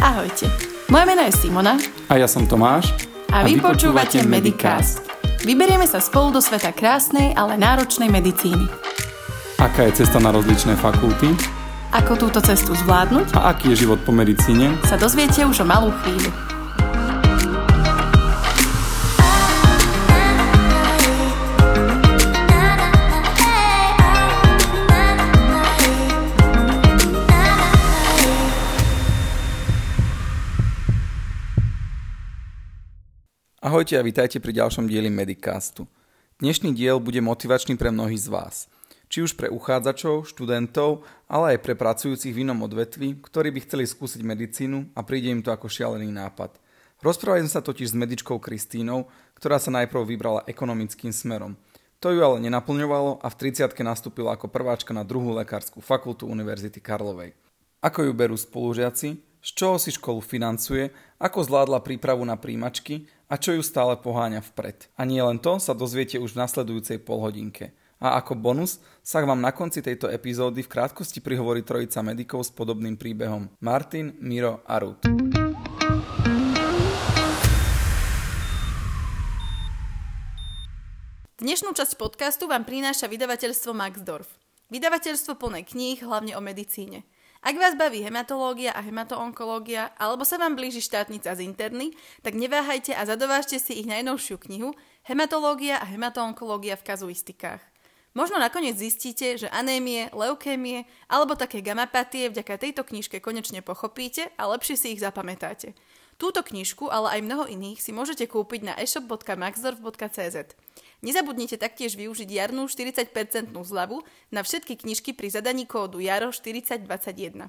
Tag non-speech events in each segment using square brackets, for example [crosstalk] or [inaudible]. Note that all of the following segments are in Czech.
Ahojte, moje meno je Simona A ja som Tomáš. a vy počúvate Medicast. Vyberieme sa spolu do sveta krásnej, ale náročnej medicíny. Aká je cesta na rozličné fakulty Ako túto cestu zvládnuť, a aký je život po medicíne? sa dozviete už o malú chvíľu. Ahojte a vítajte pri ďalšom dieli Medicastu. Dnešný diel bude motivačný pre mnohých z vás. Či už pre uchádzačov, študentov, ale aj pre pracujúcich v inom odvetvi, ktorí by chceli skúsiť medicínu a príde im to ako šialený nápad. Rozprávali sme sa totiž s medičkou Kristínou, ktorá sa najprv vybrala ekonomickým smerom. To ju ale nenaplňovalo a v 30 nastúpila ako prváčka na druhú lekárskú fakultu Univerzity Karlovej. Ako ju berú spolužiaci, z čoho si školu financuje, ako zvládla prípravu na príjmačky a čo ju stále poháňa vpred. A nie len to sa dozviete už v nasledujúcej polhodinke. A ako bonus sa vám na konci tejto epizódy v krátkosti prihovorí trojica medikov s podobným príbehom. Martin, Miro a Ruth. Dnešnú časť podcastu vám prináša vydavateľstvo Maxdorf. Vydavateľstvo plné kníh, hlavne o medicíne. Ak vás baví hematológia a hematoonkológia, alebo sa vám blíži štátnica z interny, tak neváhajte a zadovážte si ich najnovšiu knihu Hematológia a hematoonkológia v kazuistikách. Možno nakoniec zistíte, že anémie, leukémie alebo také gamapatie vďaka tejto knižke konečne pochopíte a lepšie si ich zapamätáte. Túto knižku, ale aj mnoho iných si môžete kúpiť na eshop.maxdorf.cz. Nezabudnite taktiež využiť jarnú 40% zľavu na všetky knižky pri zadaní kódu JARO4021.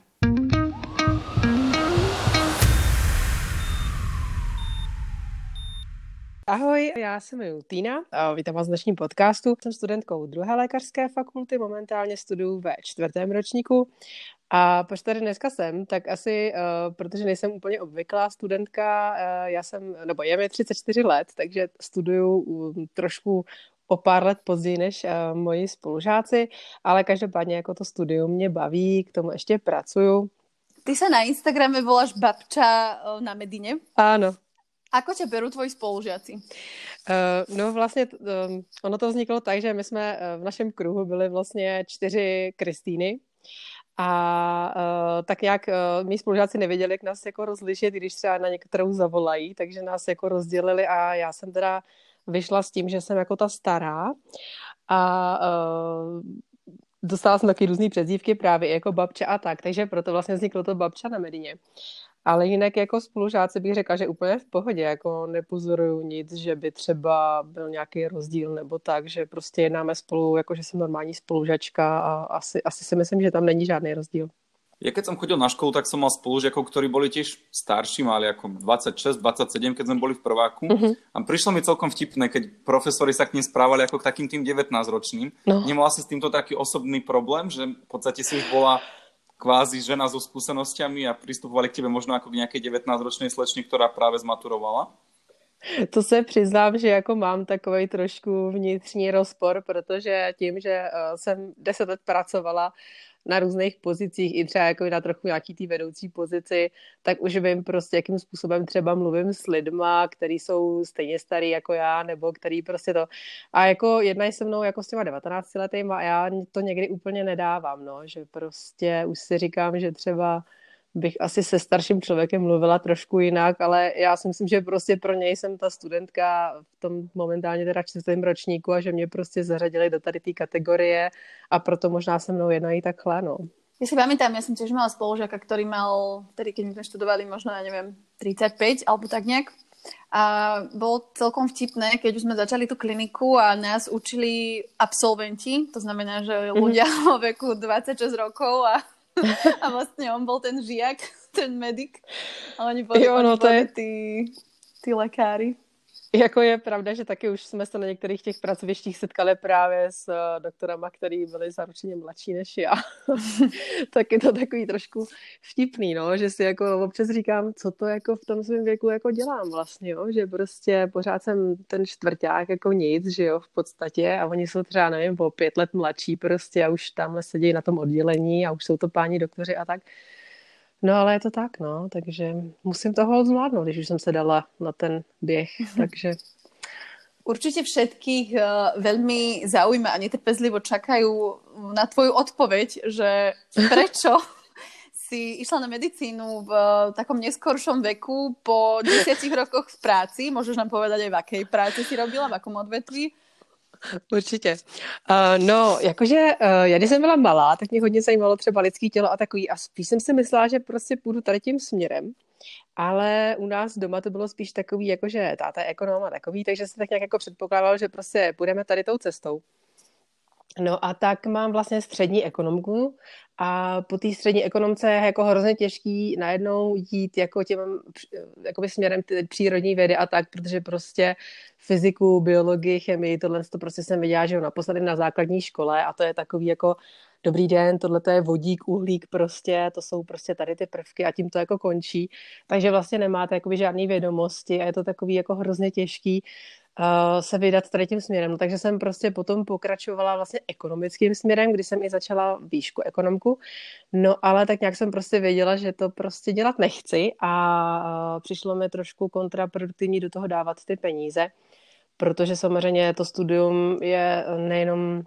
Ahoj, já se jmenuji a vítám vás v dnešním podcastu. Jsem studentkou druhé lékařské fakulty, momentálně studuju ve čtvrtém ročníku a proč tady dneska jsem, tak asi, uh, protože nejsem úplně obvyklá studentka, uh, já jsem, nebo je mi 34 let, takže studuju um, trošku o pár let později než uh, moji spolužáci, ale každopádně jako to studium mě baví, k tomu ještě pracuju. Ty sa na Instagrame voláš babča na Medine. Áno, Ako ťa berú tvoji spolužiaci? Uh, no vlastně um, ono to vzniklo tak, že my jsme uh, v našem kruhu byli vlastně čtyři Kristýny a uh, tak nějak uh, mý spolužáci nevěděli, jak nás jako rozlišit, když třeba na některou zavolají, takže nás jako rozdělili a já jsem teda vyšla s tím, že jsem jako ta stará a uh, dostala jsem taky různý přezdívky právě jako babča a tak, takže proto vlastně vzniklo to babča na Medině. Ale jinak jako spolužáci bych řekla, že úplně v pohodě, jako nepozoruju nic, že by třeba byl nějaký rozdíl nebo tak, že prostě jednáme spolu, jako že jsem normální spolužačka a asi, asi si myslím, že tam není žádný rozdíl. Ja keď som chodil na školu, tak som mal spolužiakov, ktorí boli tiež starší, mali ako 26, 27, keď sme boli v prváku. Mhm. A prišlo mi celkom vtipné, keď profesori sa k ním správali ako k takým tým 19-ročným. No. Nemala si s týmto taký osobný problém, že v podstate si už bola kvázi žena so skúsenosťami a pristupovali k tebe možno ako k nejakej 19-ročnej slečni, ktorá práve zmaturovala? To se přiznám, že jako mám takový trošku vnitřní rozpor, protože tím, že eh, jsem deset let pracovala na různých pozicích, i třeba jako na trochu nějaký té vedoucí pozici, tak už vím prostě, jakým způsobem třeba mluvím s lidma, který jsou stejně starý jako já, nebo který prostě to... A jako jednají se mnou jako s těma 19 letýma a já to někdy úplně nedávám, no, že prostě už si říkám, že třeba bych asi se starším člověkem mluvila trošku jinak, ale já si myslím, že prostě pro něj jsem ta studentka v tom momentálně teda čtvrtém ročníku a že mě prostě zařadili do tady té kategorie a proto možná se mnou jednají takhle, no. Ja si pamätám, ja som tiež mala spolužiaka, ktorý mal, tedy keď sme študovali možno, ja neviem, 35 alebo tak nejak. A bolo celkom vtipné, keď už sme začali tú kliniku a nás učili absolventi, to znamená, že ľudia [laughs] vo veku 26 rokov a, a vlastne on bol ten žiak, [laughs] ten medic. A oni boli, Jo, no to boli je- tí, tí lekári. Jako je pravda, že taky už jsme se na některých těch pracovištích setkali právě s eh, doktorama, který byli zaručeně mladší než já. [laughs] tak je to takový trošku vtipný, no, že si jako občas říkám, co to jako v tom svém věku jako dělám vlastně, jo? že prostě pořád jsem ten čtvrták jako nic, že jo, v podstatě a oni jsou třeba, nevím, o pět let mladší prostě a už tamhle sedí na tom oddělení a už jsou to páni doktoři a tak. No ale je to tak, no, takže musím toho zvládnout, když už jsem se dala na ten běh, takže... Určite všetkých uh, veľmi zaujíma a netrpezlivo čakajú na tvoju odpoveď, že prečo [laughs] si išla na medicínu v uh, takom neskoršom veku po desiatich rokoch v práci. Môžeš nám povedať aj, v akej práci si robila, v akom odvetví? [laughs] Určitě. Uh, no, jakože uh, já když jsem byla malá, tak mě hodně zajímalo třeba lidský tělo a takový a spíš jsem si myslela, že prostě půjdu tady tím směrem. Ale u nás doma to bylo spíš takový, jakože táta je ekonom a takový, takže se tak nějak jako předpokládal, že prostě půjdeme tady tou cestou. No a tak mám vlastně střední ekonomku a po té střední ekonomce je jako hrozně těžký najednou jít jako těm jakoby směrem ty přírodní vědy a tak, protože prostě fyziku, biologii, chemii, tohle to prostě jsem viděla, že naposledy na základní škole a to je takový jako dobrý den, tohle to je vodík, uhlík prostě, to jsou prostě tady ty prvky a tím to jako končí. Takže vlastně nemáte jakoby žádný vědomosti a je to takový jako hrozně těžký uh, se vydat tady tím směrem. No, takže jsem prostě potom pokračovala vlastně ekonomickým směrem, kdy jsem i začala výšku ekonomku. No ale tak nějak jsem prostě věděla, že to prostě dělat nechci a uh, přišlo mi trošku kontraproduktivní do toho dávat ty peníze, protože samozřejmě to studium je nejenom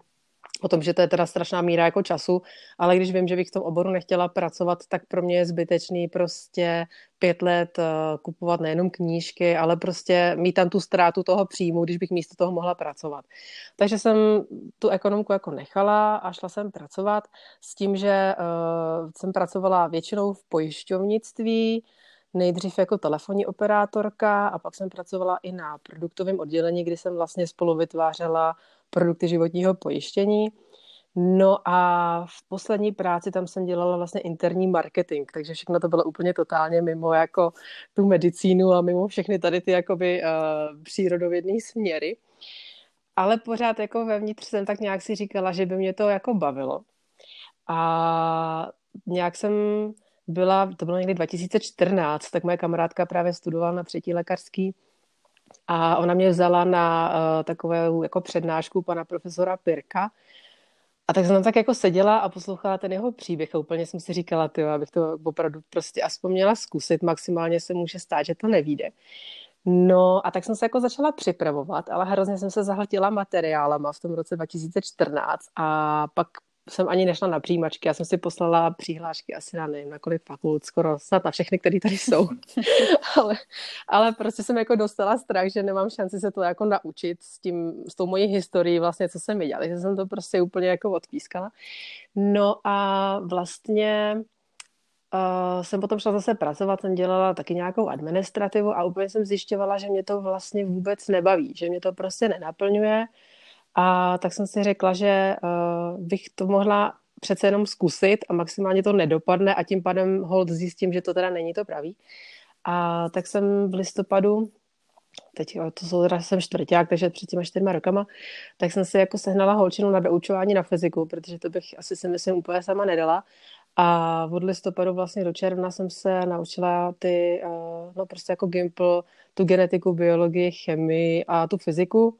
o tom, že to je teda strašná míra jako času, ale když vím, že bych v tom oboru nechtěla pracovat, tak pro mě je zbytečný prostě pět let uh, kupovat nejenom knížky, ale prostě mít tam tu ztrátu toho příjmu, když bych místo toho mohla pracovat. Takže jsem tu ekonomku jako nechala a šla jsem pracovat s tím, že uh, jsem pracovala většinou v pojišťovnictví, nejdřív jako telefonní operátorka a pak jsem pracovala i na produktovém oddělení, kdy jsem vlastně spolu vytvářela produkty životního pojištění. No a v poslední práci tam jsem dělala vlastně interní marketing, takže všechno to bylo úplně totálně mimo jako tu medicínu a mimo všechny tady ty jakoby uh, přírodovědné směry. Ale pořád jako vevnitř jsem tak nějak si říkala, že by mě to jako bavilo. A nějak jsem byla, to bylo někdy 2014, tak moje kamarádka právě studovala na třetí lékařský a ona mě vzala na uh, takovou jako přednášku pana profesora Pirka. A tak jsem tam tak jako seděla a poslouchala ten jeho příběh a úplně jsem si říkala, ty, abych to opravdu prostě aspoň měla zkusit, maximálně se může stát, že to nevíde. No a tak jsem se jako začala připravovat, ale hrozně jsem se zahltila materiálama v tom roce 2014 a pak jsem ani nešla na přijímačky, já jsem si poslala přihlášky asi na nevím, na kolik fakult, skoro snad na všechny, které tady jsou. [laughs] ale, ale prostě jsem jako dostala strach, že nemám šanci se to jako naučit s, tím, s tou mojí historií vlastně, co jsem viděla, že jsem to prostě úplně jako odpískala. No a vlastně Uh, jsem potom šla zase pracovat, jsem dělala taky nějakou administrativu a úplně jsem zjišťovala, že mě to vlastně vůbec nebaví, že mě to prostě nenaplňuje, a tak jsem si řekla, že uh, bych to mohla přece jenom zkusit a maximálně to nedopadne a tím pádem hold zjistím, že to teda není to pravý. A tak jsem v listopadu, teď to jsou teda jsem čtvrták, takže před těma čtyřma rokama, tak jsem si jako sehnala holčinu na doučování na fyziku, protože to bych asi si myslím úplně sama nedala. A od listopadu vlastně do června jsem se naučila ty, uh, no prostě jako Gimple, tu genetiku, biologii, chemii a tu fyziku.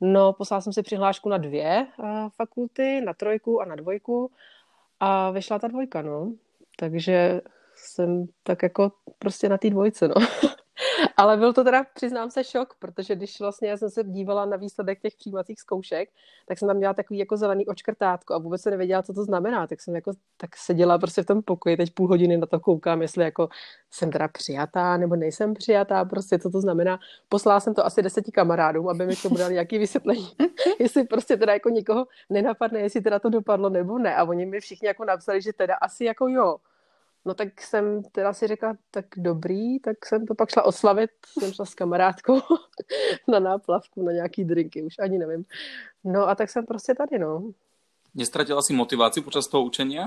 No, poslala jsem si přihlášku na dvě uh, fakulty, na trojku a na dvojku a vyšla ta dvojka, no. Takže jsem tak jako prostě na té dvojce, no. [laughs] Ale byl to teda, přiznám se, šok, protože když vlastně já jsem se dívala na výsledek těch přijímacích zkoušek, tak jsem tam měla takový jako zelený očkrtátko a vůbec se nevěděla, co to znamená. Tak jsem jako tak seděla prostě v tom pokoji, teď půl hodiny na to koukám, jestli jako jsem teda přijatá nebo nejsem přijatá, prostě co to znamená. Poslala jsem to asi deseti kamarádům, aby mi to dali nějaký vysvětlení, [laughs] jestli prostě teda jako nikoho nenapadne, jestli teda to dopadlo nebo ne. A oni mi všichni jako napsali, že teda asi jako jo. No tak jsem teda si řekla, tak dobrý, tak jsem to pak šla oslavit, jsem šla s kamarádkou [laughs] na náplavku, na nějaký drinky, už ani nevím. No a tak jsem prostě tady, no. Nestratila si motivaci počas toho učení?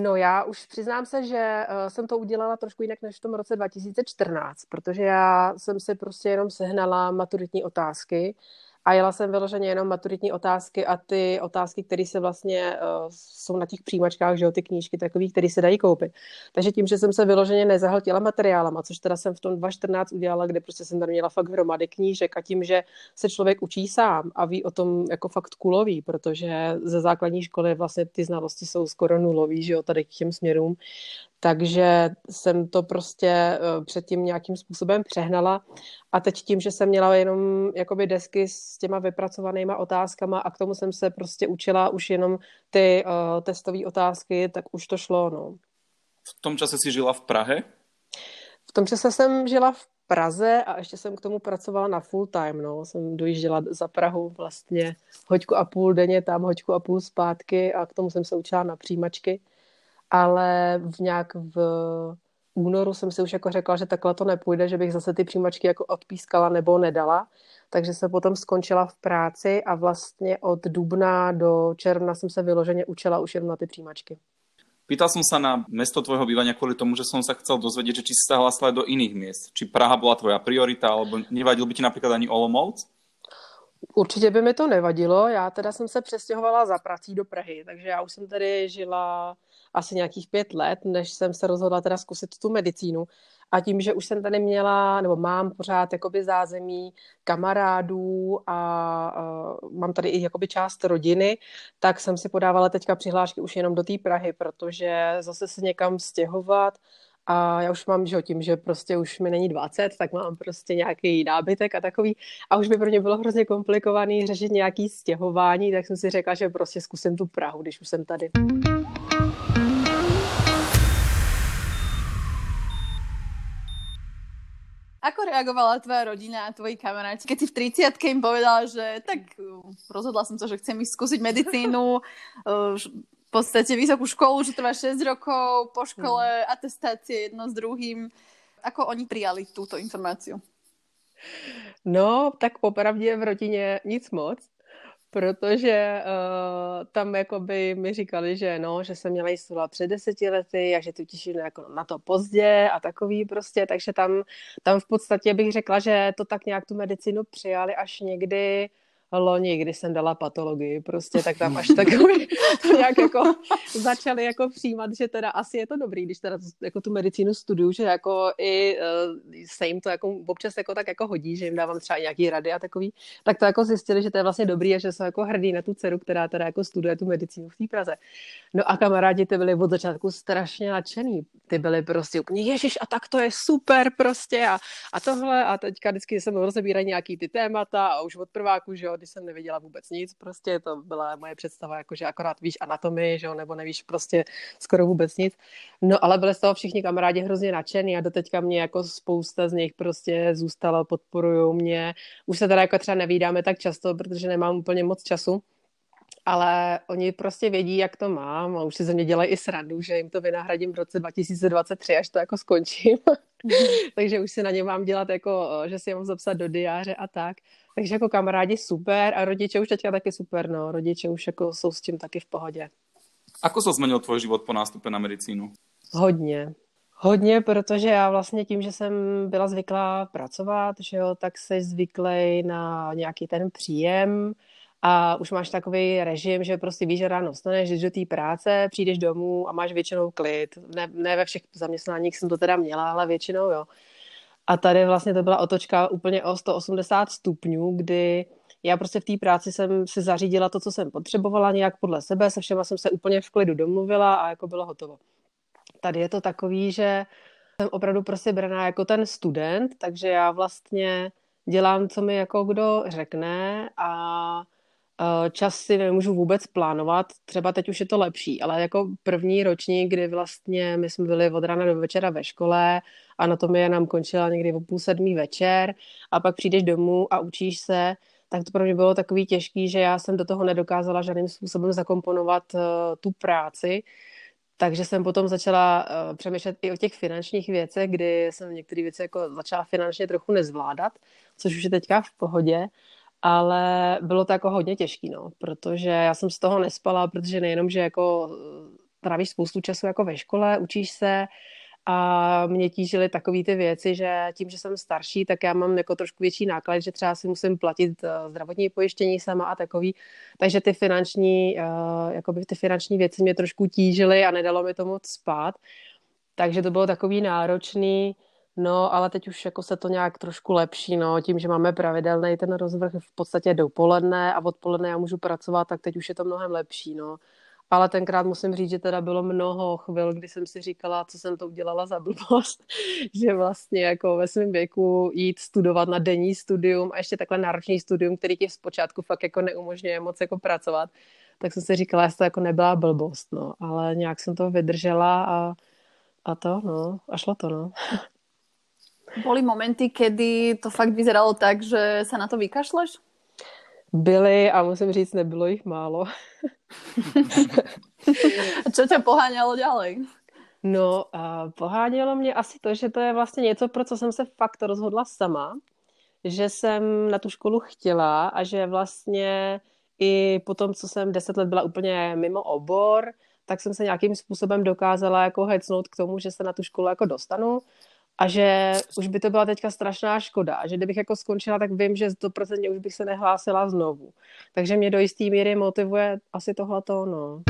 No já už přiznám se, že uh, jsem to udělala trošku jinak než v tom roce 2014, protože já jsem si prostě jenom sehnala maturitní otázky a jela jsem vyloženě jenom maturitní otázky a ty otázky, které se vlastně uh, jsou na těch přijímačkách, že jo, ty knížky takový, které se dají koupit. Takže tím, že jsem se vyloženě nezahltila materiálama, což teda jsem v tom 2014 udělala, kde prostě jsem tam měla fakt hromady knížek a tím, že se člověk učí sám a ví o tom jako fakt kulový, protože ze základní školy vlastně ty znalosti jsou skoro nulový, že jo, tady k těm směrům, takže jsem to prostě eh, předtím nějakým způsobem přehnala a teď tím, že jsem měla jenom jakoby desky s těma vypracovanýma otázkama a k tomu jsem se prostě učila už jenom ty uh, testové otázky, tak už to šlo, no. V tom čase si žila v Prahe? V tom čase jsem žila v Praze a ještě jsem k tomu pracovala na full time, no. Jsem dojížděla za Prahu vlastně hoďku a půl denně, tam hoďku a půl zpátky a k tomu jsem se učila na přijímačky. Ale v nějak v únoru jsem si už jako řekla, že takhle to nepůjde, že bych zase ty přijímačky jako odpískala nebo nedala. Takže jsem potom skončila v práci a vlastně od dubna do června jsem se vyloženě učila už jenom na ty přijímačky. Pýtal som sa na mesto tvojho bývania kvôli tomu, že som sa chcel dozvedieť, že či si sa hlásila do iných miest. Či Praha bola tvoja priorita, alebo nevadil by ti napríklad ani Olomouc? Určitě by mi to nevadilo. Já teda jsem se přestěhovala za prací do Prahy, takže já už jsem tady žila asi nějakých pět let, než jsem se rozhodla teda zkusit tu medicínu. A tím, že už jsem tady měla, nebo mám pořád jakoby zázemí kamarádů a uh, mám tady i jakoby část rodiny, tak jsem si podávala teďka přihlášky už jenom do té Prahy, protože zase se někam stěhovat a já už mám, že tím, že prostě už mi není 20, tak mám prostě nějaký nábytek a takový. A už by pro mě bylo hrozně komplikovaný řešit nějaký stěhování, tak jsem si řekla, že prostě zkusím tu Prahu, když už jsem tady. Ako reagovala tvoja rodina a tvoji kamaráti, keď si v 30 im povedala, že tak rozhodla som sa, že chcem ísť skúsiť medicínu, v [laughs] podstate vysokú školu, že trvá 6 rokov, po škole mm. atestácie jedno s druhým. Ako oni prijali túto informáciu? No, tak popravdě v rodině nic moc protože uh, tam jakoby mi říkali, že no, že jsem měla jít před deseti lety a že to těším jako na to pozdě a takový prostě, takže tam, tam v podstatě bych řekla, že to tak nějak tu medicínu přijali až někdy loni, kdy jsem dala patologii, prostě, tak tam až [laughs] takový to nějak jako [laughs] začali jako přijímat, že teda asi je to dobrý, když teda jako tu medicínu studuju, že jako i uh, se jim to jako občas jako tak jako hodí, že jim dávám třeba nějaký rady a takový, tak to jako zjistili, že to je vlastně dobrý a že jsou jako hrdí na tu dceru, která teda jako studuje tu medicínu v té Praze. No a kamarádi ty byli od začátku strašně nadšený. Ty byli prostě úplně, ježiš, a tak to je super prostě a, a tohle a teďka vždycky se rozebírají nějaký ty témata a už od prváku, že jo, když jsem nevěděla vůbec nic, prostě to byla moje představa, jako že akorát víš anatomii, že jo, nebo nevíš prostě skoro vůbec nic. No ale byli z toho všichni kamarádi hrozně nadšený a doteďka mě jako spousta z nich prostě zůstala, podporují mě. Už se teda jako třeba nevídáme tak často, protože nemám úplně moc času, ale oni prostě vědí, jak to mám a už si ze mě dělají i srandu, že jim to vynahradím v roce 2023, až to jako skončím. [laughs] [laughs] Takže už si na ně mám dělat jako, že si je mám zapsat do diáře a tak. Takže jako kamarádi super a rodiče už teďka taky super, no. Rodiče už jako jsou s tím taky v pohodě. Ako se změnil tvůj život po nástupe na medicínu? Hodně. Hodně, protože já vlastně tím, že jsem byla zvyklá pracovat, že jo, tak jsi zvyklý na nějaký ten příjem a už máš takový režim, že prostě víš, že ráno vstaneš, jdeš do té práce, přijdeš domů a máš většinou klid. Ne, ne ve všech zaměstnáních jsem to teda měla, ale většinou jo. A tady vlastně to byla otočka úplně o 180 stupňů, kdy já prostě v té práci jsem si zařídila to, co jsem potřebovala nějak podle sebe, se všema jsem se úplně v klidu domluvila a jako bylo hotovo. Tady je to takový, že jsem opravdu prostě braná jako ten student, takže já vlastně dělám, co mi jako kdo řekne a čas si nemůžu vůbec plánovat, třeba teď už je to lepší, ale jako první ročník, kdy vlastně my jsme byli od rána do večera ve škole, a na tom je nám končila někdy o půl sedmý večer a pak přijdeš domů a učíš se, tak to pro mě bylo takový těžký, že já jsem do toho nedokázala žádným způsobem zakomponovat uh, tu práci, takže jsem potom začala uh, přemýšlet i o těch finančních věcech, kdy jsem některé věci jako začala finančně trochu nezvládat, což už je teďka v pohodě ale bylo to jako hodně těžký, no, protože já jsem z toho nespala, protože nejenom, že jako eh, trávíš spoustu času jako ve škole, učíš se a mě tížily takové ty věci, že tím, že jsem starší, tak já mám jako trošku větší náklad, že třeba si musím platit eh, zdravotní pojištění sama a takový, takže ty finanční, eh, jakoby ty finanční věci mě trošku tížily a nedalo mi to moc spát, takže to bylo takový náročný, No, ale teď už jako se to nějak trošku lepší, no, tím, že máme pravidelný ten rozvrh v podstatě dopoledne a odpoledne já můžu pracovat, tak teď už je to mnohem lepší, no. Ale tenkrát musím říct, že teda bylo mnoho chvil, kdy jsem si říkala, co jsem to udělala za blbost, [laughs] že vlastně jako ve svém věku jít studovat na denní studium a ještě takhle náročný studium, který ti zpočátku fakt jako neumožňuje moc jako pracovat, tak jsem si říkala, že to jako nebyla blbost, no, ale nějak jsem to vydržela a, a to, no, a šlo to, no. [laughs] Boli momenty, kedy to fakt vyzeralo tak, že se na to vykašleš? Byly a musím říct, nebylo jich málo. [laughs] a co tě pohánělo ďalej? No, a pohánělo mě asi to, že to je vlastně něco, pro co jsem se fakt rozhodla sama, že jsem na tu školu chtěla a že vlastně i po tom, co jsem deset let byla úplně mimo obor, tak jsem se nějakým způsobem dokázala jako hecnout k tomu, že se na tu školu jako dostanu a že už by to byla teďka strašná škoda. A že kdybych jako skončila, tak vím, že 100% už bych se nehlásila znovu. Takže mě do jisté míry motivuje asi tohleto, no.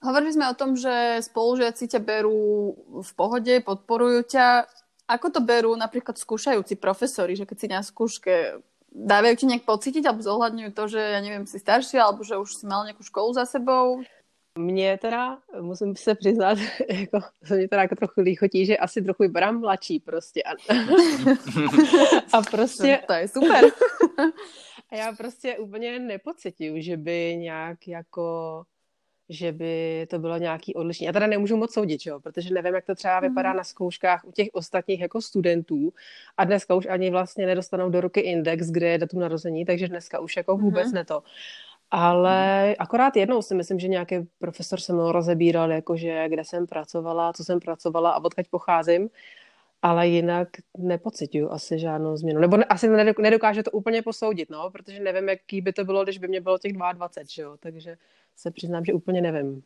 Hovorili sme o tom, že spolužiaci ťa berú v pohode, podporujú ťa. Ako to berú napríklad skúšajúci profesori, že keď si na skúške dávajú ti nejak pocítiť alebo zohľadňujú to, že ja neviem, si starší alebo že už si mal nejakú školu za sebou? Mně teda, musím se přiznat, jako, [laughs] se mě teda jako trochu líchotí, že asi trochu vypadám mladší prostě. A, [laughs] a prostě... To je super. [laughs] a já prostě úplně nepocituju, že by nějak jako že by to bylo nějaký odlišný. Já teda nemůžu moc soudit, jo, protože nevím, jak to třeba vypadá mm. na zkouškách u těch ostatních jako studentů a dneska už ani vlastně nedostanou do ruky index, kde je datum narození, takže dneska už jako vůbec mm. ne to. Ale akorát jednou si myslím, že nějaký profesor se mnou rozebíral, jakože kde jsem pracovala, co jsem pracovala a odkud pocházím ale jinak nepocituju asi žádnou změnu. Nebo ne, asi nedokážu to úplně posoudit, no, protože nevím, jaký by to bylo, když by mě bylo těch 22, že jo, takže se přiznám, že úplně nevím.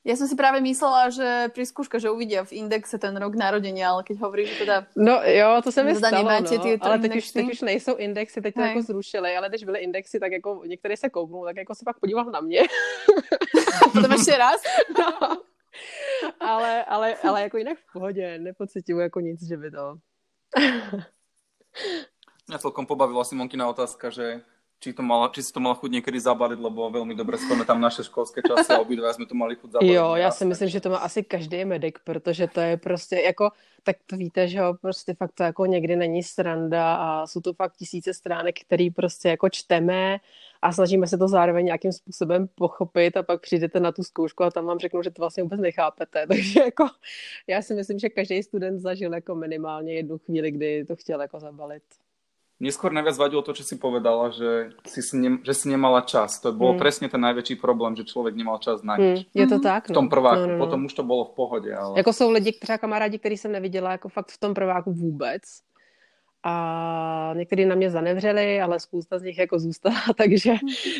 Ja som si práve myslela, že pri skúške, že uvidia v indexe ten rok narodenia, ale keď hovoríš, že teda... No jo, to se mi stalo, no, ale teď už, teď už nejsou indexy, teď to Hej. jako zrušili, ale když byly indexy, tak jako některé se kouknou, tak jako se pak podíval na mě. [laughs] Potom ještě raz? [laughs] No ale, ale, ale jako jinak v pohodě, nepocituju jako nic, že by to... Mňa celkom pobavila Simonkina otázka, že či, to mala, či si to mala chuť niekedy zabaliť, lebo veľmi dobre tam naše školské časy a obidva jsme to mali chuť zabaliť. Jo, já si myslím, že to má asi každý medic, protože to je prostě jako, tak to víte, že jo, prostě fakt to jako někdy není sranda a jsou to fakt tisíce stránek, který prostě jako čteme a snažíme se to zároveň nějakým způsobem pochopit a pak přijdete na tu zkoušku a tam vám řeknou, že to vlastně vůbec nechápete. [laughs] Takže jako já si myslím, že každý student zažil jako minimálně jednu chvíli, kdy to chtěl jako zabalit. Mně skôr najviac vadilo to, čo si povedala, že si, ne, že si nemala čas. To bol hmm. presne ten najväčší problém, že člověk nemal čas na nič. Hmm. Je to tak, no. V tom prváku, no, no, no. potom už to bylo v pohodě. Ale... Jako jsou lidi, třeba kamarádi, který jsem neviděla jako fakt v tom prváku vůbec a někteří na mě zanevřeli, ale spousta z nich jako zůstala, [laughs] takže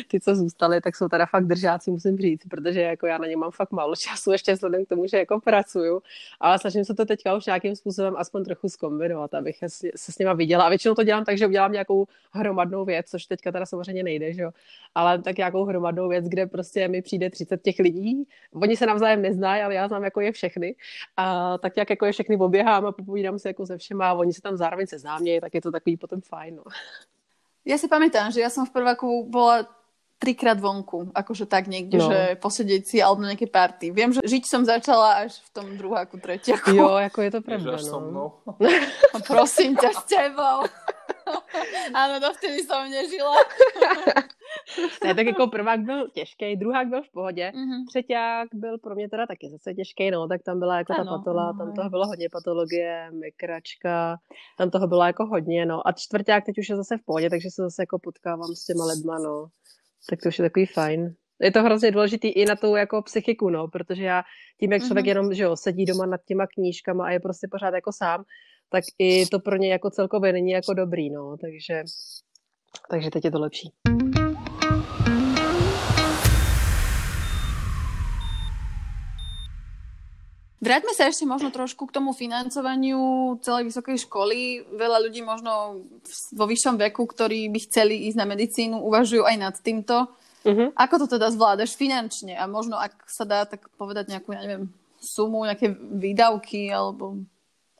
ty, co zůstali, tak jsou teda fakt držáci, musím říct, protože jako já na ně mám fakt málo času, [laughs] ještě vzhledem k tomu, že jako pracuju, ale snažím se to teďka už nějakým způsobem aspoň trochu zkombinovat, abych se s nima viděla. A většinou to dělám tak, že udělám nějakou hromadnou věc, což teďka teda samozřejmě nejde, že jo, ale tak nějakou hromadnou věc, kde prostě mi přijde 30 těch lidí, oni se navzájem neznají, ale já znám jako je všechny. A tak jak jako je všechny oběhám a popovídám se jako se všema a oni se tam zároveň seznámějí nie, tak je to takový potom fajn. No. Ja si pamätám, že ja som v prváku bola trikrát vonku, akože tak niekde, no. že posedieť si alebo na nejaké party. Viem, že žiť som začala až v tom druháku, tretiaku. Jo, ako je to pravda, no. no. [laughs] Prosím ťa s tebou. Áno, dovtedy som nežila. ne, tak jako prvák byl těžký, druhák byl v pohodě, mm-hmm. třeťák byl pro mě teda taky zase těžký, no, tak tam byla jako ano, ta patola, tam toho bylo hodně patologie, mikračka, tam toho bylo jako hodně, no. A čtvrták teď už je zase v pohodě, takže se zase jako potkávám s těma lidma, no. Tak to už je takový fajn. Je to hrozně důležitý i na tu jako psychiku, no, protože já tím, jak člověk mm-hmm. jenom, že jo, sedí doma nad těma knížkama a je prostě pořád jako sám, tak i to pro ně jako celkově není jako dobrý, no, takže, takže teď je to lepší. Vráťme sa ešte možno trošku k tomu financovaniu celej vysokej školy. Veľa ľudí možno vo vyššom veku, ktorí by chceli ísť na medicínu, uvažujú aj nad týmto. Uh-huh. Ako to teda zvládaš finančne? A možno, ak sa dá tak povedať nejakú, ja neviem, sumu, nejaké výdavky, alebo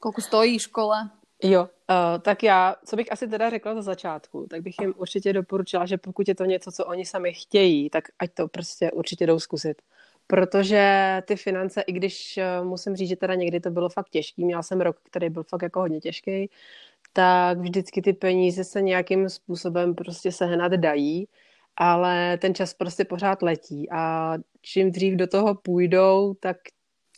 koľko stojí škola? Jo, Uh, tak já, co bych asi teda řekla za začátku, tak bych jim určitě doporučila, že pokud je to něco, co oni sami chtějí, tak ať to prostě určitě jdou zkusit. Protože ty finance, i když uh, musím říct, že teda někdy to bylo fakt těžký, měla jsem rok, který byl fakt jako hodně těžký, tak vždycky ty peníze se nějakým způsobem prostě sehnat dají, ale ten čas prostě pořád letí a čím dřív do toho půjdou, tak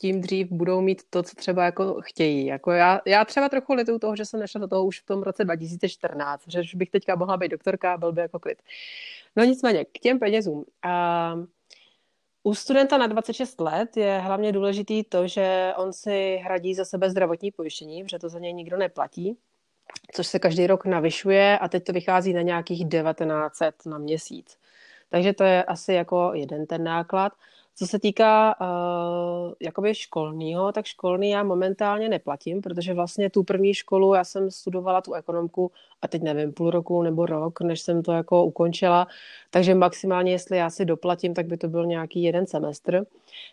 tím dřív budou mít to, co třeba jako chtějí. Jako já, já třeba trochu lituju toho, že jsem nešla do toho už v tom roce 2014, že bych teďka mohla být doktorka a byl by jako klid. No nicméně, k těm penězům. A u studenta na 26 let je hlavně důležitý to, že on si hradí za sebe zdravotní pojištění, protože to za něj nikdo neplatí, což se každý rok navyšuje a teď to vychází na nějakých 1900 na měsíc. Takže to je asi jako jeden ten náklad. Co se týká uh, jakoby školního, tak školný já momentálně neplatím, protože vlastně tu první školu, já jsem studovala tu ekonomku a teď nevím, půl roku nebo rok, než jsem to jako ukončila, takže maximálně, jestli já si doplatím, tak by to byl nějaký jeden semestr.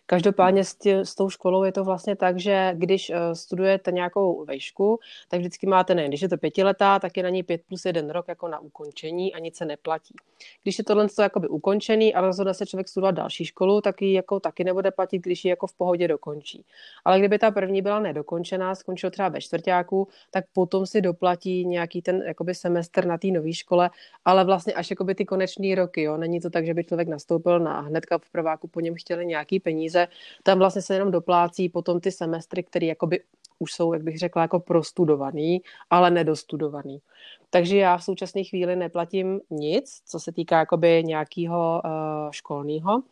Každopádně s, tě, s tou školou je to vlastně tak, že když uh, studujete nějakou vejšku, tak vždycky máte nejen, když je to pětiletá, tak je na ní pět plus jeden rok jako na ukončení a nic se neplatí. Když je tohle to jakoby ukončený a rozhodne se člověk studovat další školu, tak ji jako taky nebude platit, když ji jako v pohodě dokončí. Ale kdyby ta první byla nedokončená, skončil třeba ve čtvrtáku, tak potom si doplatí nějaký ten jakoby semestr na té nové škole, ale vlastně až jakoby ty konečné roky, jo. Není to tak, že by člověk nastoupil na hnedka v prváku, po něm chtěli nějaký peníze. Tam vlastně se jenom doplácí potom ty semestry, které jakoby už jsou, jak bych řekla, jako prostudovaný, ale nedostudovaný. Takže já v současné chvíli neplatím nic, co se týká jakoby nějakého uh, školního.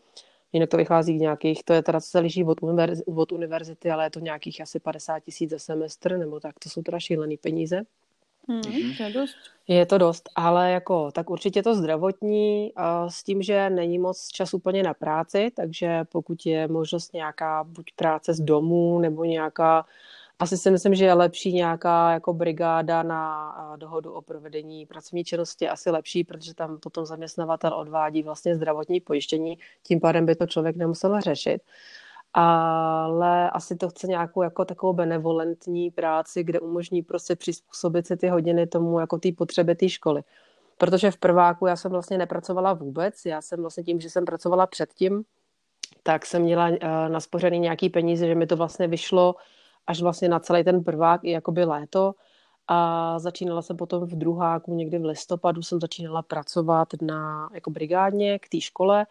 Jinak to vychází k nějakých, to je teda, co se liší od, univerz, od univerzity, ale je to nějakých asi 50 tisíc za semestr, nebo tak, to jsou teda šílené peníze. Hmm, to je dost. Je to dost, ale jako, tak určitě to zdravotní a s tím, že není moc čas úplně na práci, takže pokud je možnost nějaká buď práce z domu nebo nějaká asi si myslím, že je lepší nějaká jako brigáda na dohodu o provedení pracovní činnosti, asi lepší, protože tam potom zaměstnavatel odvádí vlastně zdravotní pojištění, tím pádem by to člověk nemusel řešit. Ale asi to chce nějakou jako takovou benevolentní práci, kde umožní prostě přizpůsobit si ty hodiny tomu jako té potřeby té školy. Protože v prváku já jsem vlastně nepracovala vůbec, já jsem vlastně tím, že jsem pracovala předtím, tak jsem měla uh, naspořený nějaký peníze, že mi to vlastně vyšlo až vlastně na celý ten prvák i jakoby léto. A začínala jsem potom v druháku, někdy v listopadu jsem začínala pracovat na jako brigádně k té škole.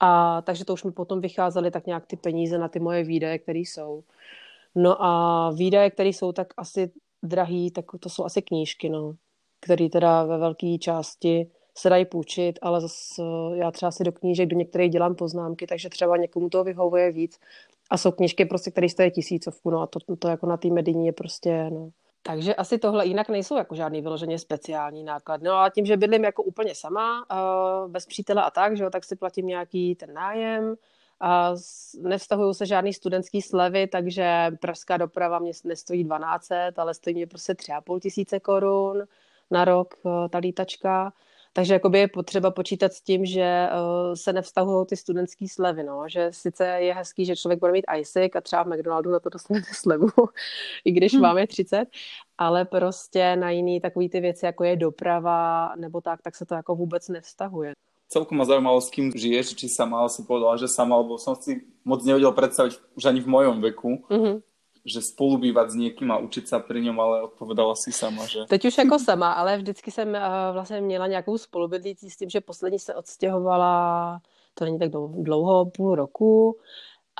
A takže to už mi potom vycházely tak nějak ty peníze na ty moje výdaje, které jsou. No a výdaje, které jsou tak asi drahý, tak to jsou asi knížky, no, které teda ve velké části se dají půjčit, ale zase já třeba si do knížek do některých dělám poznámky, takže třeba někomu to vyhovuje víc. A jsou knížky prostě, které stojí tisícovku, no a to, to jako na té mediní je prostě, no. Takže asi tohle jinak nejsou jako žádný vyloženě speciální náklad. No a tím, že bydlím jako úplně sama, uh, bez přítele a tak, že jo, tak si platím nějaký ten nájem, a nevztahují se žádný studentský slevy, takže pražská doprava mě nestojí 12, ale stojí mě prostě 3,5 tisíce korun na rok eh, ta lítačka. Takže jakoby je potřeba počítat s tím, že uh, se nevztahují ty studentské slevy, no? že sice je hezký, že člověk bude mít ISIC a třeba v McDonaldu na to dostanete slevu, [laughs] i když hmm. máme 30, ale prostě na jiný takový ty věci, jako je doprava nebo tak, tak se to jako vůbec nevztahuje. Celkom ma zaujímalo, s kým žiješ, či sama, si povedala, že sama, lebo som si moc nevedel predstaviť už ani v mojom veku, mm-hmm že spolubývat s někým a učit se pri něm, ale odpovedala si sama, že? Teď už jako sama, ale vždycky jsem uh, vlastně měla nějakou spolubydlící s tím, že poslední se odstěhovala, to není tak dlouho, půl roku.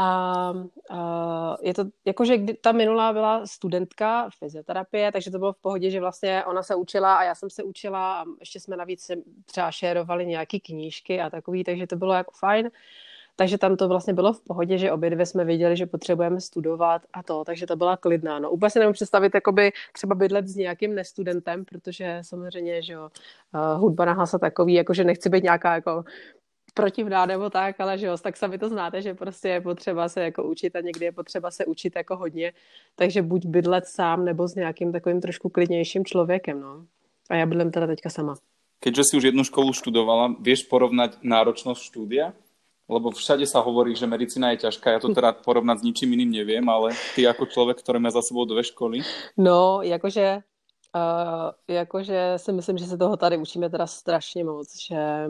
A uh, je to, jakože kdy ta minulá byla studentka fyzioterapie, takže to bylo v pohodě, že vlastně ona se učila a já jsem se učila a ještě jsme navíc třeba šerovali nějaké knížky a takový, takže to bylo jako fajn. Takže tam to vlastně bylo v pohodě, že obě dvě jsme věděli, že potřebujeme studovat a to, takže to byla klidná. No úplně si nemůžu představit jakoby třeba bydlet s nějakým nestudentem, protože samozřejmě, že jo, uh, hudba na hlasa takový, jako že nechci být nějaká jako protivná nebo tak, ale že jo, tak sami to znáte, že prostě je potřeba se jako učit a někdy je potřeba se učit jako hodně, takže buď bydlet sám nebo s nějakým takovým trošku klidnějším člověkem, no. A já bydlím teda teďka sama. Keďže si už jednu školu študovala, vieš porovnať náročnosť štúdia? Lebo všade sa hovorí, že medicína je ťažká. Ja to teda porovnať s ničím iným neviem, ale ty ako človek, ktorý má za sebou dve školy. No, jakože Uh, jakože si myslím, že se toho tady učíme teda strašně moc, že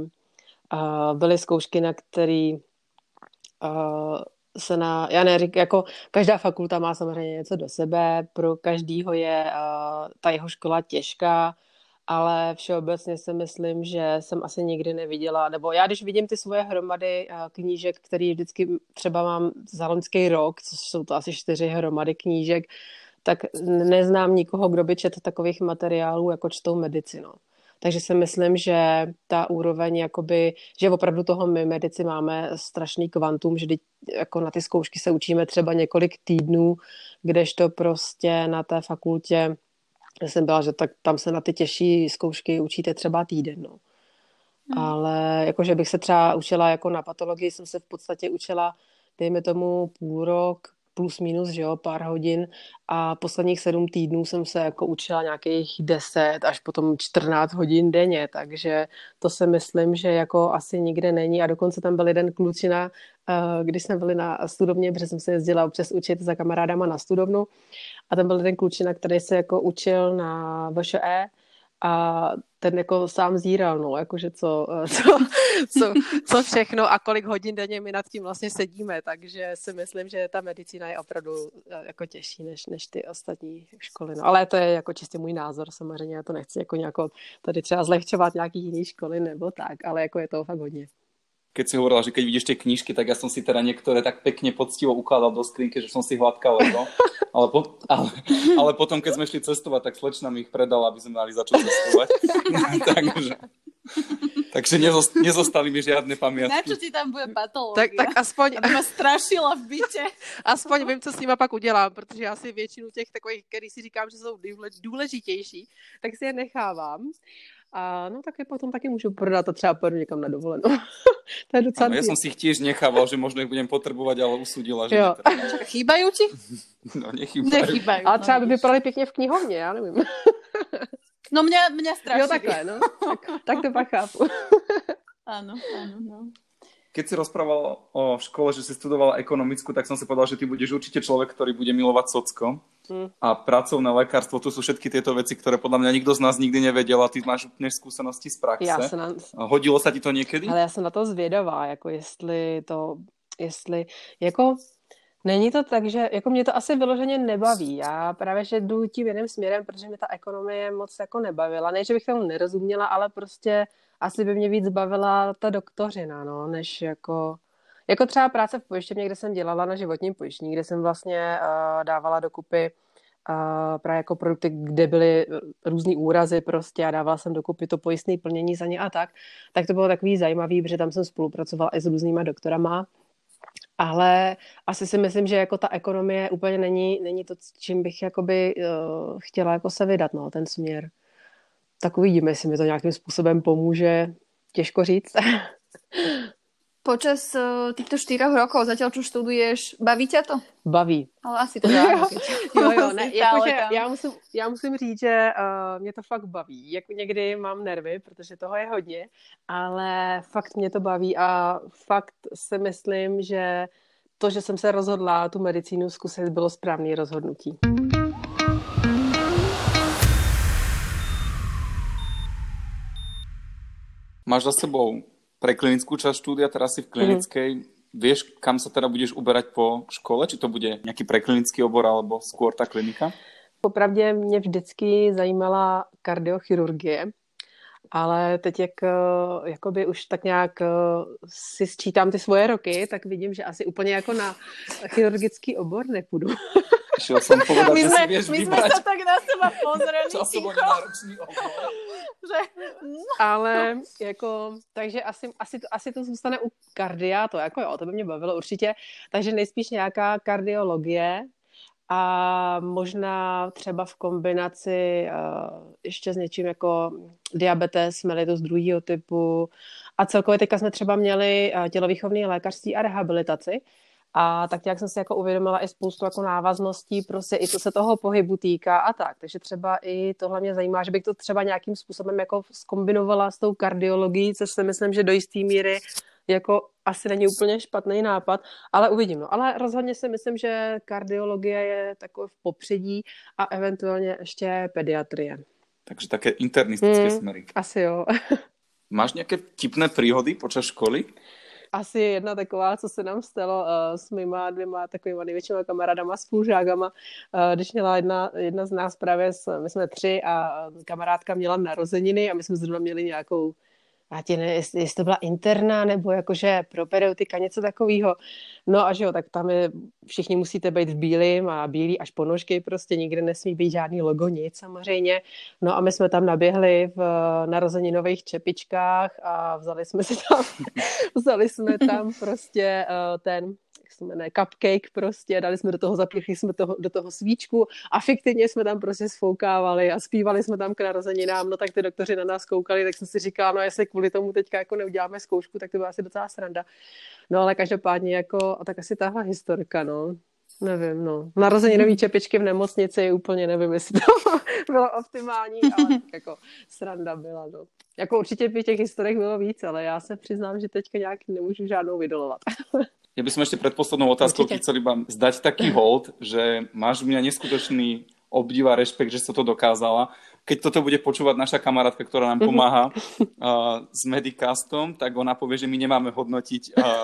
uh, byly zkoušky, na který uh, se na, já neříkám, jako každá fakulta má samozřejmě něco do sebe, pro každýho je uh, ta jeho škola těžká, ale všeobecně si myslím, že jsem asi nikdy neviděla, nebo já když vidím ty svoje hromady uh, knížek, který vždycky třeba mám za loňský rok, co jsou to asi čtyři hromady knížek, tak neznám nikoho, kdo by četl takových materiálů, jako čtou medicinu. Takže si myslím, že ta úroveň, jakoby, že opravdu toho my medici máme strašný kvantum, že jako na ty zkoušky se učíme třeba několik týdnů, kdežto prostě na té fakultě jsem byla, že tak tam se na ty těžší zkoušky učíte třeba týden. No. Hmm. Ale jakože bych se třeba učila jako na patologii, jsem se v podstatě učila, dejme tomu půl rok, plus minus, že jo, pár hodin. A posledních sedm týdnů jsem se jako učila nějakých deset až potom 14 hodin denně, takže to si myslím, že jako asi nikde není. A dokonce tam byl jeden klučina, eh, když jsme byli na studovně, protože jsem se jezdila občas učit za kamarádama na studovnu. A tam byl jeden klučina, který se jako učil na VŠE a ten jako sám zíral, no, jakože co, [laughs] co, co, co všechno a kolik hodin denně my nad tím vlastně sedíme, takže si myslím, že ta medicína je opravdu eh, jako těžší než, než ty ostatní školy, no. ale to je jako čistě můj názor, samozřejmě, já to nechci jako nějako tady třeba zlehčovat nějaký jiný školy nebo tak, ale jako je to fakt hodně keď si hovorila, že keď vidíš tie knižky, tak ja som si teda niektoré tak pekne poctivo ukladal do skrinky, že som si hladkal to. Ale, po, ale, ale potom, keď sme šli cestovať, tak slečna mi ich predala, aby sme mali začať cestovať. [laughs] takže, takže nezostali mi žiadne pamiatky. Na čo ti tam bude patológia? Tak, tak aspoň... Aby ma strašila v byte. Aspoň vím, co s nima pak udělám, protože já si většinu těch takových, který si říkám, že jsou důležitější, tak si je nechávám. A no tak je potom taky můžu prodat a třeba pojedu někam na dovolenou. [laughs] to je docela... No, ja som si ich tiež nechával, že možno ich budem potrebovať, ale usudila, že jo. Chýbajú ti? [laughs] No nechybajú. Nechybajú. Ale třeba by vypadaly pěkně v knihovně, já nevím. [laughs] No mě, mě strašně. Jo, takhle, no. Tak, tak to pak chápu. Áno, áno, no keď si rozprával o škole, že si studovala ekonomickú, tak som si povedal, že ty budeš určite človek, ktorý bude milovať socko mm. a pracovné lekárstvo. Tu sú všetky tieto veci, ktoré podľa mňa nikto z nás nikdy nevedel a ty máš úplne skúsenosti z praxe. Já se na... Hodilo sa ti to někdy? Ale já jsem na to zvědavá, jako jestli to, jestli, jako Není to tak, že jako mě to asi vyloženě nebaví. Já právě, že jdu tím jiným směrem, protože mě ta ekonomie moc jako nebavila. Ne, že bych tomu nerozuměla, ale prostě asi by mě víc bavila ta doktořina, no, než jako... Jako třeba práce v pojišťovně, kde jsem dělala na životním pojištění, kde jsem vlastně uh, dávala dokupy uh, právě jako produkty, kde byly eh, různé úrazy prostě a dávala jsem dokupy to pojistné plnění za ně a tak, tak to bylo takový zajímavý, protože tam jsem spolupracovala i s různýma doktorama, ale asi si myslím, že jako ta ekonomie úplně není, není to, čím bych jakoby uh, chtěla jako se vydat, no, ten směr tak uvidíme, jestli mi to nějakým způsobem pomůže. Těžko říct. [laughs] Počas uh, týchto čtyřech rokov, zatiaľ čo študuješ, baví tě to? Baví. Ale asi to [laughs] jo, jo, jo, ne, [laughs] jakože já musím, já musím říct, že uh, mě to fakt baví. Jak někdy mám nervy, protože toho je hodně, ale fakt mě to baví a fakt si myslím, že to, že jsem se rozhodla tu medicínu zkusit, bylo správné rozhodnutí. Máš za sebou preklinickú časť štúdia, teraz si v klinickej. Mm. Vieš, kam sa teda budeš uberať po škole? Či to bude nějaký preklinický obor alebo skôr ta klinika? Popravdě mě vždycky zajímala kardiochirurgie, ale teď, jak eh, jakoby už tak nějak eh, si sčítám ty svoje roky, tak vidím, že asi úplně jako na chirurgický obor nepůjdu. Šiel som [laughs] povedať, my že sme, si vieš my vybrať. sme sa tak na seba [laughs] pozreli obor. že... Ale jako, takže asi, asi, to, asi to zůstane u kardia, to jako jo, to by mě bavilo určitě. Takže nejspíš nějaká kardiologie, a možná třeba v kombinaci uh, ještě s něčím jako diabetes, mellitus druhého typu a celkově teďka jsme třeba měli uh, tělovýchovné lékařství a rehabilitaci, a tak nějak jsem si jako uvědomila i spoustu jako návazností, prostě i co se toho pohybu týká a tak. Takže třeba i tohle mě zajímá, že bych to třeba nějakým způsobem jako skombinovala s tou kardiologií, což si myslím, že do jisté míry jako asi není úplně špatný nápad, ale uvidím. No. Ale rozhodně si myslím, že kardiologie je takové v popředí a eventuálně ještě pediatrie. Takže také internistické hmm, smery. Asi jo. [laughs] Máš nějaké tipné príhody počas školy? Asi jedna taková, co se nám stalo uh, s mýma dvěma takovýma největšíma kamarádama, spolužákama, uh, když měla jedna, jedna z nás právě, s, my jsme tři a kamarádka měla narozeniny a my jsme zrovna měli nějakou a tě ne, jestli, jestli to byla interna nebo jakože propedeutika, něco takového. No a že jo, tak tam je, všichni musíte být v bílém a bílý až ponožky, prostě nikde nesmí být žádný logo, nic samozřejmě. No a my jsme tam naběhli v narozeninových čepičkách a vzali jsme si tam, [laughs] vzali jsme tam prostě uh, ten se jmenuje, cupcake prostě, dali jsme do toho, zapíchli jsme toho, do toho svíčku a fiktivně jsme tam prostě sfoukávali a zpívali jsme tam k narozeninám, no tak ty doktoři na nás koukali, tak jsem si říkala, no jestli kvůli tomu teďka jako neuděláme zkoušku, tak to byla asi docela sranda. No ale každopádně jako, a tak asi tahle historka, no. Nevím, no. Narozeninový čepičky v nemocnici úplně nevím, jestli to [laughs] bylo optimální, ale jako sranda byla, no. Jako určitě by těch historek bylo víc, ale já se přiznám, že teďka nějak nemůžu žádnou vydolovat. [laughs] Ja by som ešte pred poslednou otázkou chcel iba zdať taký hold, že máš u mňa neskutočný obdiv a rešpekt, že sa to dokázala. Keď toto bude počúvať naša kamarátka, ktorá nám pomáha uh, s Medicastom, tak ona povie, že my nemáme hodnotiť uh,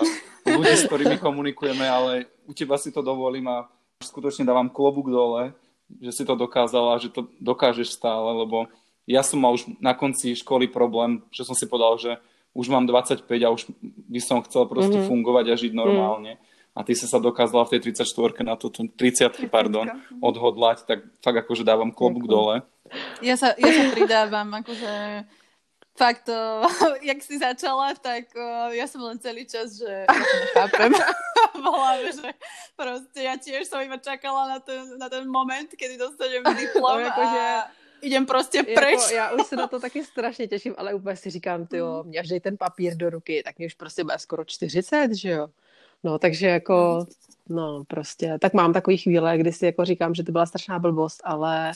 ľudí, s ktorými komunikujeme, ale u teba si to dovolím a skutočne dávam klobúk dole, že si to dokázala, že to dokážeš stále, lebo ja som mal už na konci školy problém, že som si povedal, že už mám 25 a už by som chcel proste mm-hmm. fungovať a žiť normálne. Mm. A ty sa sa dokázala v tej 34 na to 30 pardon, odhodlať, tak fakt akože dávam klobúk dole. Ja sa, ja sa pridávam, akože fakt, uh, [laughs] jak si začala, tak uh, ja som len celý čas, že [laughs] v hlave, [laughs] že proste ja tiež som iba čakala na ten, na ten moment, kedy dostanem diplom no, akože... a idem prostě pryč. Jako, já už se na to taky [laughs] strašně těším, ale úplně si říkám, ty jo, mě až dej ten papír do ruky, tak mě už prostě bude skoro 40, že jo. No, takže jako, no, prostě, tak mám takový chvíle, kdy si jako říkám, že to byla strašná blbost, ale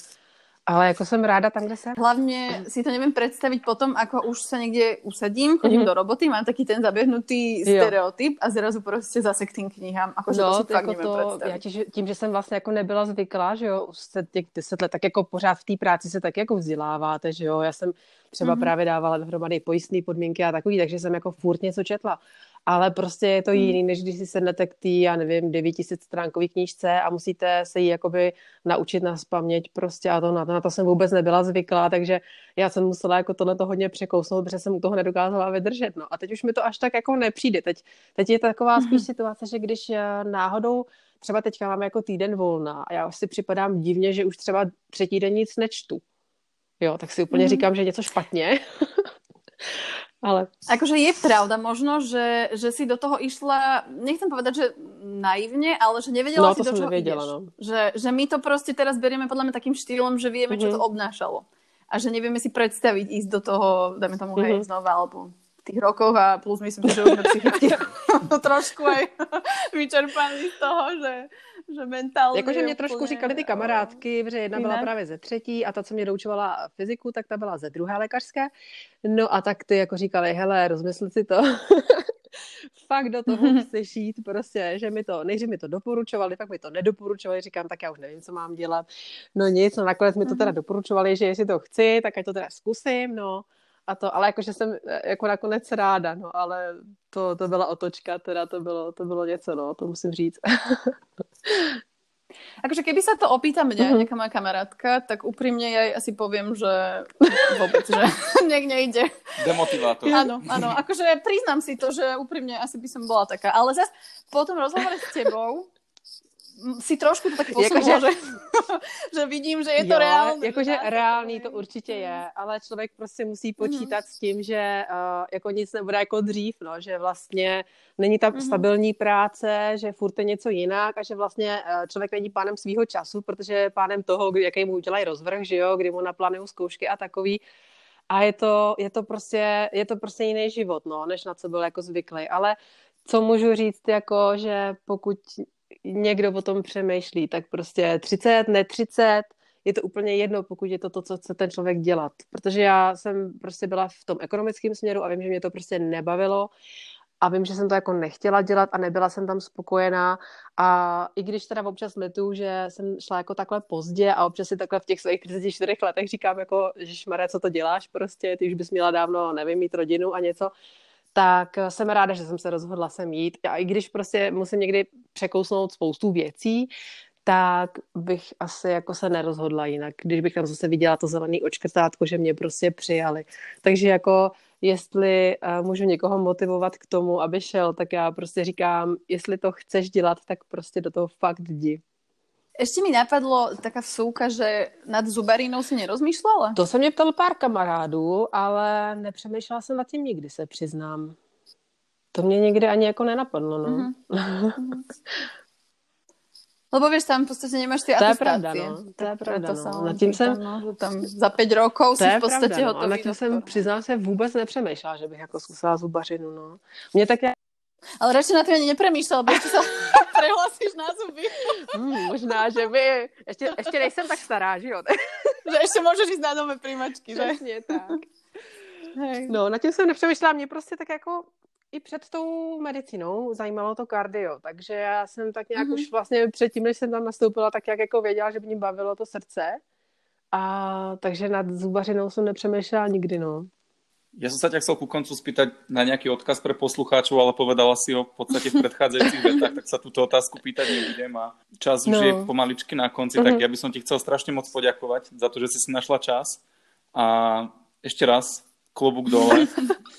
ale jako jsem ráda tam, kde jsem. Hlavně si to nevím představit potom, ako už se někde usadím, chodím mm-hmm. do roboty, mám taky ten zaběhnutý stereotyp a zrazu prostě zase k tým knihám. Ako, no, to, to jako to, já tím, tím, že jsem vlastně jako nebyla zvyklá, že jo, už se těch deset let, tak jako pořád v té práci se tak jako vzděláváte, že jo, já jsem třeba mm-hmm. právě dávala dohromady pojistné podmínky a takový, takže jsem jako furt něco četla ale prostě je to hmm. jiný, než když si sednete k tý, já nevím, 900 stránkový knížce a musíte se jí jakoby naučit na spaměť prostě a to na, to na to jsem vůbec nebyla zvyklá, takže já jsem musela jako tohle to hodně překousnout, protože jsem u toho nedokázala vydržet, no a teď už mi to až tak jako nepřijde, teď, teď je taková hmm. spíš situace, že když eh, náhodou třeba teďka máme jako týden volna a já už si připadám divně, že už třeba třetí den nic nečtu, jo, tak si úplně mm. říkám, že je něco špatně. [laughs] Ale... Akože je pravda možno, že, že si do toho išla, nechcem povedať, že naivne, ale že nevedela no, si, do čoho nevedela, ideš. No. Že, že my to proste teraz berieme podľa mňa takým štýlom, že vieme, mm-hmm. čo to mhm. obnášalo. A že nevieme si predstaviť ísť do toho, dajme tomu, mm-hmm. hej, znova, alebo tých rokoch a plus myslím, že už sme psychicky [laughs] trošku aj [laughs] vyčerpaní z toho, že že mentálně. Jakože mě trošku říkali ty kamarádky, že jedna byla právě ze třetí a ta, co mě doučovala fyziku, tak ta byla ze druhé lékařské. No a tak ty jako říkali, hele, rozmysl si to. [laughs] fakt do toho chci šít, prostě, že mi to, nejdřív mi to doporučovali, pak mi to nedoporučovali, říkám, tak já už nevím, co mám dělat. No nic, no nakonec mi to teda mhm. doporučovali, že jestli to chci, tak ať to teda zkusím, no a to, ale jakože jsem e, jako nakonec ráda, no, ale to, to byla otočka, teda to bylo, to bylo něco, no, to musím říct. [laughs] Akože keby sa to opýta mňa, uh-huh. nejaká moja kamarátka, tak úprimne ja asi poviem, že vôbec, že [laughs] nech nejde. Demotivátor. Áno, áno, akože priznám si to, že úprimne asi by som bola taká. Ale zase potom rozhovore s tebou si trošku to tak jako, že, že vidím, že je to jo, reálné. Jakože reálný to určitě je, ale člověk prostě musí počítat mm-hmm. s tím, že uh, jako nic nebude jako dřív, no, že vlastně není tam mm-hmm. stabilní práce, že furt je něco jinak a že vlastně uh, člověk není pánem svého času, protože je pánem toho, jaký mu udělají rozvrh, že jo, kdy mu naplánují zkoušky a takový. A je to, je to prostě, je to prostě jiný život, no, než na co byl jako zvyklý. Ale co můžu říct, jako, že pokud někdo o tom přemýšlí, tak prostě 30, ne 30, je to úplně jedno, pokud je to to, co chce ten člověk dělat. Protože já jsem prostě byla v tom ekonomickém směru a vím, že mě to prostě nebavilo a vím, že jsem to jako nechtěla dělat a nebyla jsem tam spokojená. A i když teda občas letu, že jsem šla jako takhle pozdě a občas si takhle v těch svých 34 letech říkám jako, že co to děláš prostě, ty už bys měla dávno, nevím, mít rodinu a něco, tak jsem ráda, že jsem se rozhodla sem jít. A i když prostě musím někdy překousnout spoustu věcí, tak bych asi jako se nerozhodla jinak, když bych tam zase viděla to zelený očkrtátko, že mě prostě přijali. Takže jako jestli uh, můžu někoho motivovat k tomu, aby šel, tak já prostě říkám, jestli to chceš dělat, tak prostě do toho fakt jdi. Ještě mi napadlo taká vsouka, že nad zubarinou si nerozmýšlela? To se mě ptal pár kamarádů, ale nepřemýšlela jsem nad tím nikdy, se přiznám. To mě někdy ani jako nenapadlo, no. Mm-hmm. Lebo vieš, tam v podstate nemáš to atestácie. Je pravda, no. To je pravda, to no. Nad tím jsem... No, že tam za 5 rokov si v podstatě pravda, no. A nad tím jsem, přiznám se, vůbec nepřemýšlela, že bych jako zkusila zubařinu, no. Mě tak je... Ale radši na tím ani nepremýšlel, protože se [laughs] prehlasíš na zuby. Hmm, možná, že by... Ještě, ještě nejsem tak stará, že jo? že ještě můžeš jít na nové príjmačky, že? Přesně tak. Hej. No, nad tím jsem nepřemýšlela, mě prostě tak jako i před tou medicínou zajímalo to kardio, takže já jsem tak nějak mm-hmm. už vlastně předtým, než jsem tam nastoupila, tak jak jako věděla, že by mě bavilo to srdce. A takže nad zubařinou jsem nepřemýšlela nikdy, no. Ja som sa ťa chcel ku koncu spýtať na nejaký odkaz pre poslucháčov, ale povedala si ho v podstate v predchádzajúcich vetách, tak sa túto otázku pýtať nebudem a čas no. už je pomaličky na konci, mm-hmm. tak mhm. ja by som ti chcel strašne moc poďakovať za to, že si si našla čas a ešte raz klobúk dole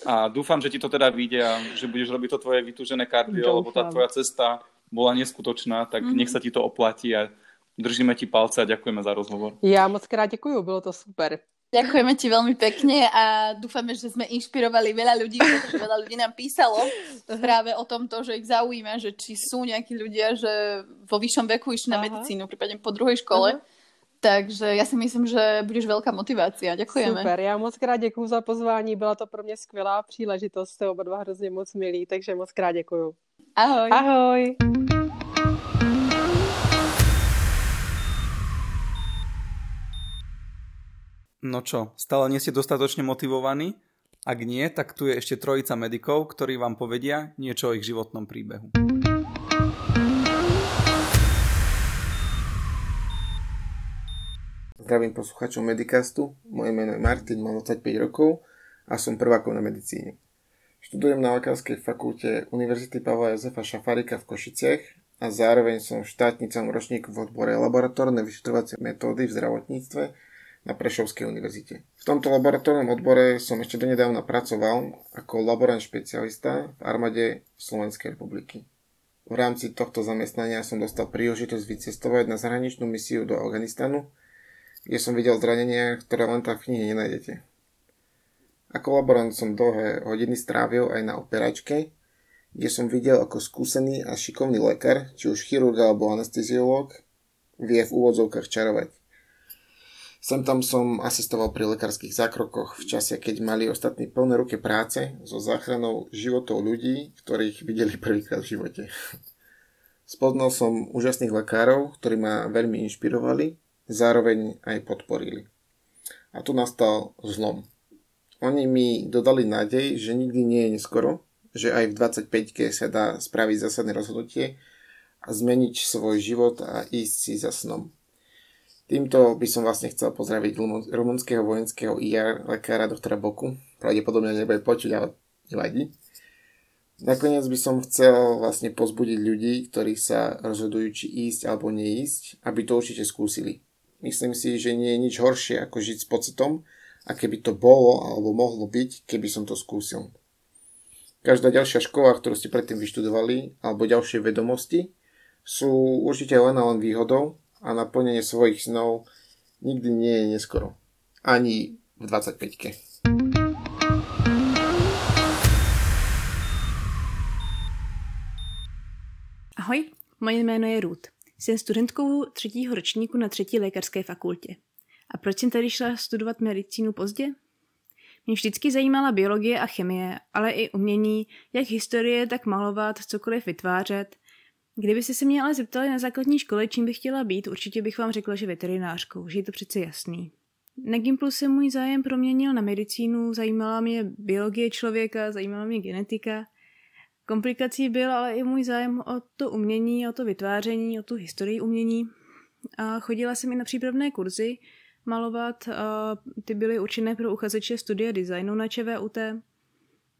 a dúfam, že ti to teda vyjde a že budeš robiť to tvoje vytúžené kardio, lebo tá tvoja cesta bola neskutočná, tak mm-hmm. nech sa ti to oplatí a držíme ti palce a ďakujeme za rozhovor. Já moc krát děkuju, bylo to super. Ďakujeme ti veľmi pekne a dúfame, že sme inšpirovali veľa ľudí, pretože veľa ľudí nám písalo práve o tomto, že ich zaujíma, že či sú nejakí ľudia, že vo vyššom veku išli na medicínu, prípadne po druhej škole. Aha takže já si myslím, že budeš velká motivace. Děkujeme. Super, já moc krát děkuji za pozvání, byla to pro mě skvělá příležitost, jste oba dva hrozně moc milí, takže moc krát děkuji. Ahoj. Ahoj. No čo, stále nie ste dostatočne motivovaní? Ak nie, tak tu je ešte trojica medikov, ktorí vám povedia niečo o ich životnom príbehu. Zdravím poslucháčov Medicastu, moje meno je Martin, mám 25 rokov a som prvákom na medicíne. Študujem na Lekárskej fakulte Univerzity Pavla Jozefa Šafárika v Košiciach a zároveň som štátnicom ročníku v odbore laboratórne vyšetrovacie metódy v zdravotníctve na Prešovskej univerzite. V tomto laboratórnom odbore som ešte donedávna pracoval ako laborant špecialista v armáde Slovenskej republiky. V rámci tohto zamestnania som dostal príležitosť vycestovať na zahraničnú misiu do Afganistanu, kde som videl zranenia, ktoré len tak v knihe nenájdete. Ako laborant som dlhé hodiny strávil aj na operačke, kde som videl, ako skúsený a šikovný lekár, či už chirurg alebo anesteziológ, vie v úvodzovkách čarovať. Sem tam som asistoval pri lekárskych zákrokoch v čase, keď mali ostatní plné ruky práce so záchranou životov ľudí, ktorých videli prvýkrát v živote. Spoznal som úžasných lekárov, ktorí ma veľmi inšpirovali zároveň aj podporili. A tu nastal zlom. Oni mi dodali nádej, že nikdy nie je neskoro, že aj v 25-ke sa dá spraviť zásadné rozhodnutie a zmeniť svoj život a ísť si za snom. Týmto by som vlastne chcel pozdraviť rumunského vojenského IR lekára doktora Boku. Pravdepodobne nebude počuť, ale nevadí. Nakoniec by som chcel vlastne pozbudiť ľudí, ktorí sa rozhodujú, či ísť alebo neísť, aby to určite skúsili. Myslím si, že nie je nič horšie ako žiť s pocitom, a keby to bolo alebo mohlo byť, keby som to skúsil. Každá ďalšia škola, ktorú ste predtým vyštudovali, alebo ďalšie vedomosti, sú určite len a len výhodou a naplnenie svojich snov nikdy nie je neskoro. Ani v 25-ke. Ahoj, moje jméno je Ruth. Jsem studentkou třetího ročníku na třetí lékařské fakultě. A proč jsem tady šla studovat medicínu pozdě? Mě vždycky zajímala biologie a chemie, ale i umění, jak historie, tak malovat, cokoliv vytvářet. Kdyby se mě ale zeptali na základní škole, čím bych chtěla být, určitě bych vám řekla, že veterinářkou, že je to přece jasný. Na Gimplu se můj zájem proměnil na medicínu, zajímala mě biologie člověka, zajímala mě genetika Komplikací byl ale i můj zájem o to umění, o to vytváření, o tu historii umění. A chodila jsem i na přípravné kurzy malovat. A ty byly určené pro uchazeče studia designu na ČVUT.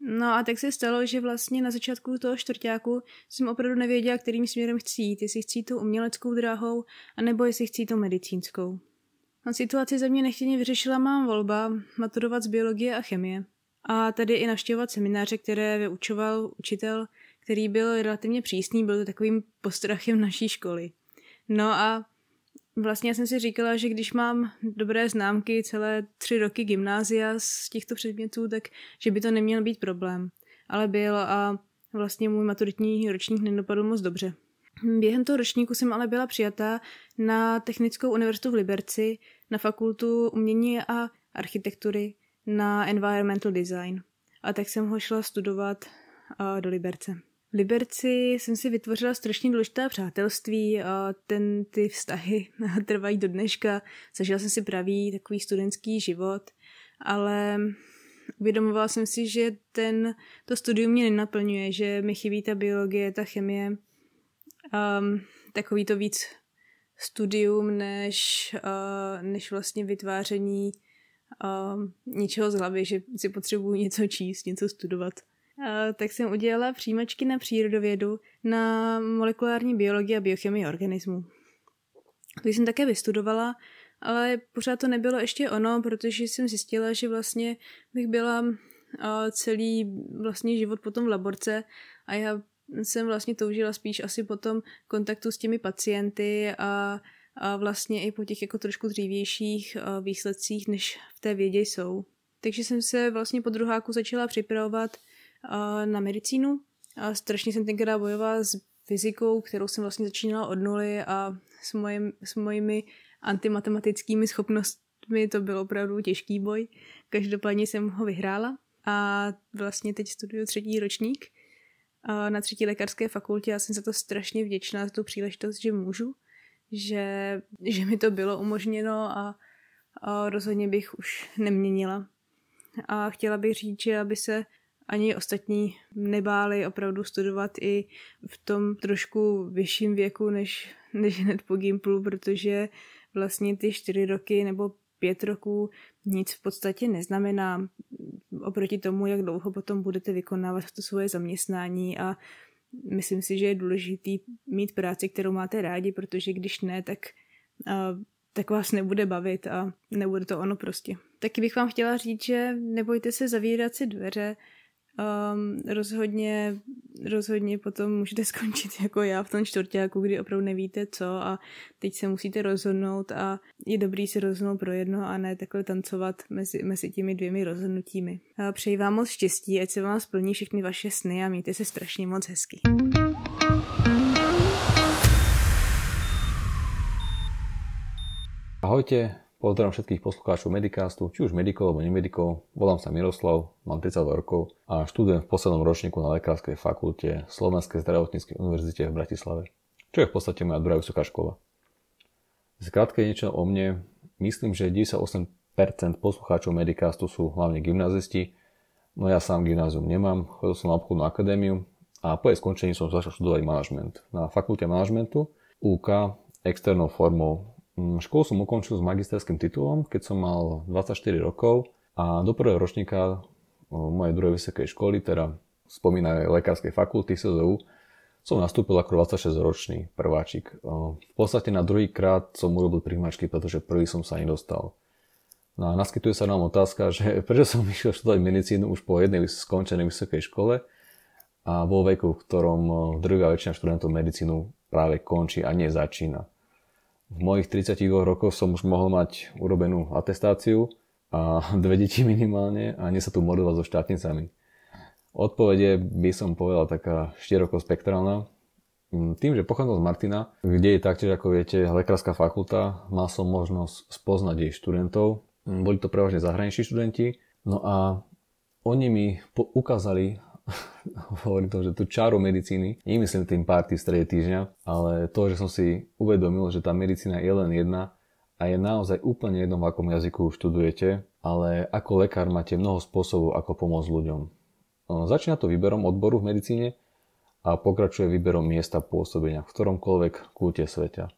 No a tak se stalo, že vlastně na začátku toho čtvrtáku jsem opravdu nevěděla, kterým směrem chci jít, jestli chci tou uměleckou dráhou, anebo jestli chci tou medicínskou. A situaci za mě nechtěně vyřešila mám volba maturovat z biologie a chemie. A tady i navštěvovat semináře, které vyučoval učitel, který byl relativně přísný, byl to takovým postrachem naší školy. No a vlastně jsem si říkala, že když mám dobré známky celé tři roky gymnázia z těchto předmětů, tak že by to neměl být problém. Ale byl a vlastně můj maturitní ročník nedopadl moc dobře. Během toho ročníku jsem ale byla přijatá na Technickou univerzitu v Liberci, na fakultu umění a architektury, na environmental design. A tak jsem ho šla studovat do Liberce. V Liberci jsem si vytvořila strašně důležitá přátelství a ten, ty vztahy [laughs] trvají do dneška. Zažila jsem si pravý takový studentský život, ale uvědomovala jsem si, že ten, to studium mě nenaplňuje, že mi chybí ta biologie, ta chemie, um, takový to víc studium, než, uh, než vlastně vytváření uh, něčeho z hlavy, že si potřebuji něco číst, něco studovat. Tak jsem udělala přijímačky na přírodovědu, na molekulární biologii a biochemii organismů. To jsem také vystudovala, ale pořád to nebylo ještě ono, protože jsem zjistila, že vlastně bych byla celý vlastně život potom v laborce a já jsem vlastně toužila spíš asi potom kontaktu s těmi pacienty a, a vlastně i po těch jako trošku dřívějších výsledcích, než v té vědě jsou. Takže jsem se vlastně po druháku začala připravovat na medicínu a strašně jsem tenkrát bojovala s fyzikou, kterou jsem vlastně začínala od nuly a s, mojim, s mojimi antimatematickými schopnostmi to byl opravdu těžký boj. Každopádně jsem ho vyhrála a vlastně teď studuju třetí ročník na třetí lékařské fakultě. Já jsem za to strašně vděčná, za tu příležitost, že můžu, že, že mi to bylo umožněno a, a rozhodně bych už neměnila. A chtěla bych říct, že aby se ani ostatní nebáli opravdu studovat i v tom trošku vyšším věku než, než hned po Gimplu, protože vlastně ty čtyři roky nebo pět roků nic v podstatě neznamená oproti tomu, jak dlouho potom budete vykonávat to svoje zaměstnání a myslím si, že je důležitý mít práci, kterou máte rádi, protože když ne, tak, tak vás nebude bavit a nebude to ono prostě. Taky bych vám chtěla říct, že nebojte se zavírat si dveře, Um, rozhodně, rozhodně potom můžete [laughs] skončit jako já v tom čtvrtáku, kdy opravdu nevíte co a teď se musíte rozhodnout a je dobrý si rozhodnout pro jedno a ne takhle tancovat mezi, mezi těmi dvěmi rozhodnutími. A přeji vám moc štěstí, ať se vám splní všechny vaše sny a mějte se strašně moc hezky. Ahojte, Pozdravujem všetkých poslucháčov Medicastu, či už medikov alebo nemedikov. Volám sa Miroslav, mám 32 rokov a študujem v poslednom ročníku na Lekárskej fakulte Slovenskej zdravotníckej univerzite v Bratislave, čo je v podstate moja druhá vysoká škola. Zkrátke niečo o mne. Myslím, že 98% poslucháčov Medicastu sú hlavne gymnázisti, no ja sám gymnázium nemám, chodil som na obchodnú akadémiu a po jej skončení som začal študovať manažment. Na fakulte manažmentu UK externou formou školu som ukončil s magisterským titulom, keď som mal 24 rokov a do prvého ročníka mojej druhej vysokej školy, teda spomínanej lekárskej fakulty SZU, som nastúpil ako 26-ročný prváčik. V podstate na druhý krát som urobil príjmačky, pretože prvý som sa nedostal. No a naskytuje sa nám otázka, že [laughs] prečo som išiel študovať medicínu už po jednej skončenej vysokej škole a vo veku, v ktorom druhá väčšina študentov medicínu práve končí a nie začína v mojich 32 rokoch som už mohol mať urobenú atestáciu a [laughs] dve deti minimálne a nie sa tu modelovať so štátnicami. Odpovede by som povedal taká širokospektrálna. Mm, tým, že pochádzam z Martina, kde je taktiež, ako viete, lekárska fakulta, mal som možnosť spoznať jej študentov. Mm, boli to prevažne zahraniční študenti. No a oni mi ukázali [laughs] hovorím to, že tú čáru medicíny, nemyslím tým párty v strede týždňa, ale to, že som si uvedomil, že tá medicína je len jedna a je naozaj úplne jedno, v akom jazyku študujete, ale ako lekár máte mnoho spôsobov, ako pomôcť ľuďom. Začína to výberom odboru v medicíne, a pokračuje výberom miesta pôsobenia v ktoromkoľvek kúte sveta.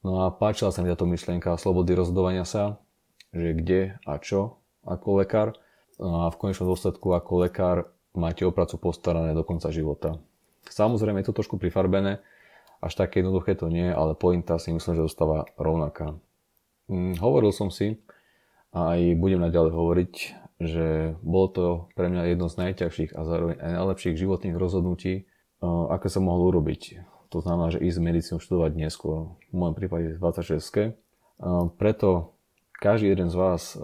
No a páčila sa mi táto myšlienka slobody rozhodovania sa, že kde a čo ako lekár no a v konečnom dôsledku ako lekár máte o prácu postarané do konca života. Samozrejme je to trošku prifarbené, až také jednoduché to nie, ale pointa si myslím, že zostáva rovnaká. Hm, hovoril som si a aj budem naďalej hovoriť, že bolo to pre mňa jedno z najťažších a zároveň aj najlepších životných rozhodnutí, eh, aké som mohol urobiť. To znamená, že ísť medicínu študovať neskôr, v mojom prípade 26. Eh, preto každý jeden z vás, eh,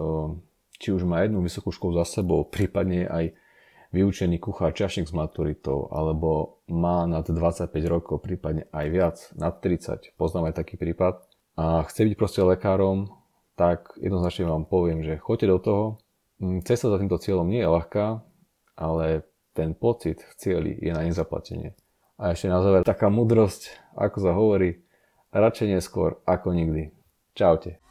či už má jednu vysokú školu za sebou, prípadne aj vyučený kuchár čašník s maturitou, alebo má nad 25 rokov, prípadne aj viac, nad 30, poznám aj taký prípad, a chce byť proste lekárom, tak jednoznačne vám poviem, že choďte do toho. Mm, cesta za týmto cieľom nie je ľahká, ale ten pocit v cieli je na nezaplatenie. A ešte na záver taká mudrosť, ako sa hovorí, radšej neskôr ako nikdy. Čaute.